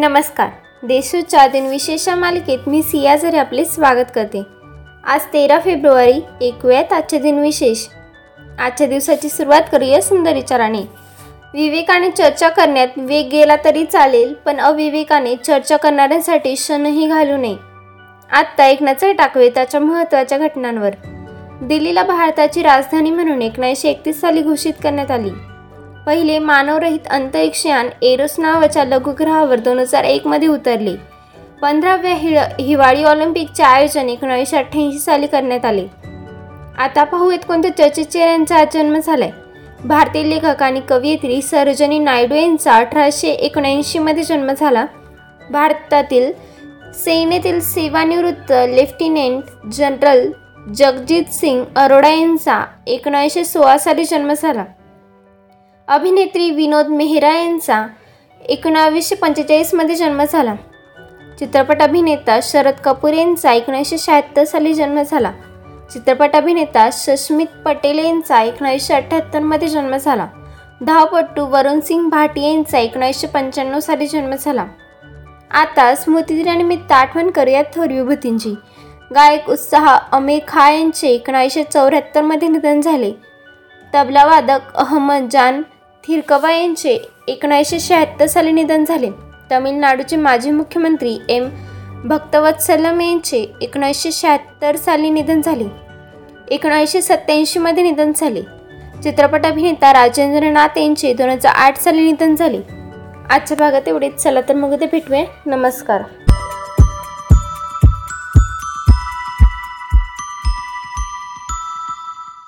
नमस्कार. देशूच्या दिनविशेष मालिकेत मी सिया आपले स्वागत करते. आज तेरा फेब्रुवारी एकव्यात आजचे दिनविशेष आजच्या दिवसाची सुरुवात करूया सुंदर विचाराने. विवेकाने चर्चा करण्यात वेग गेला तरी चालेल पण अविवेकाने चर्चा करणाऱ्यांसाठी क्षणही घालू नये. आत्ता एक नजर टाकवे त्याच्या महत्त्वाच्या घटनांवर. दिल्लीला भारताची राजधानी म्हणून एकोणीसशे एकतीस साली घोषित करण्यात आली. पहिले मानवरहित अंतरिक्षयान एरोस नावाच्या लघुग्रहावर दोन हजार एकमध्ये उतरले. पंधराव्या हिळ हिवाळी ऑलिम्पिकचे आयोजन एकोणीसशे अठ्ठ्याऐंशी साली करण्यात आले. आता पाहूयात कोणत्या चर्चित यांचा जन्म झालाय. भारतीय लेखक आणि कवयित्री सरोजनी नायडू यांचा अठराशे एकोणऐंशीमध्ये जन्म झाला. भारतातील सेनेतील सेवानिवृत्त लेफ्टिनेंट जनरल जगजित सिंग अरोडा यांचा एकोणीसशे सोळा साली जन्म झाला. अभिनेत्री विनोद मेहरा यांचा एकोणावीसशे पंचेचाळीसमध्ये जन्म झाला. चित्रपट अभिनेता शरद कपूर यांचा एकोणीसशे शहात्तर साली जन्म झाला. चित्रपट अभिनेता सस्मित पटेल यांचा एकोणीसशे अठ्ठ्याहत्तरमध्ये जन्म झाला. धावपटू वरुण सिंग भाटी यांचा एकोणीसशे पंच्याण्णव साली जन्म झाला. आता स्मृतिदिनानिमित्त आठवण करूयात थोर विभूतींची. गायक उत्साह अमीर खा यांचे एकोणीसशे चौऱ्याहत्तरमध्ये निधन झाले. तबलावादक अहमद जान थिरकवा यांचे एकोणीसशे शहात्तर साली निधन झाले. तमिळनाडूचे माजी मुख्यमंत्री एम. भक्तवत्सलम यांचे एकोणीसशे शहात्तर साली निधन झाले. एकोणीसशे सत्त्याऐंशीमध्ये निधन झाले. चित्रपट अभिनेता राजेंद्रनाथ यांचे दोन हजार आठ साली निधन झाले. आजच्या भागात एवढेच. चला तर मग उद्या भेटूया. नमस्कार.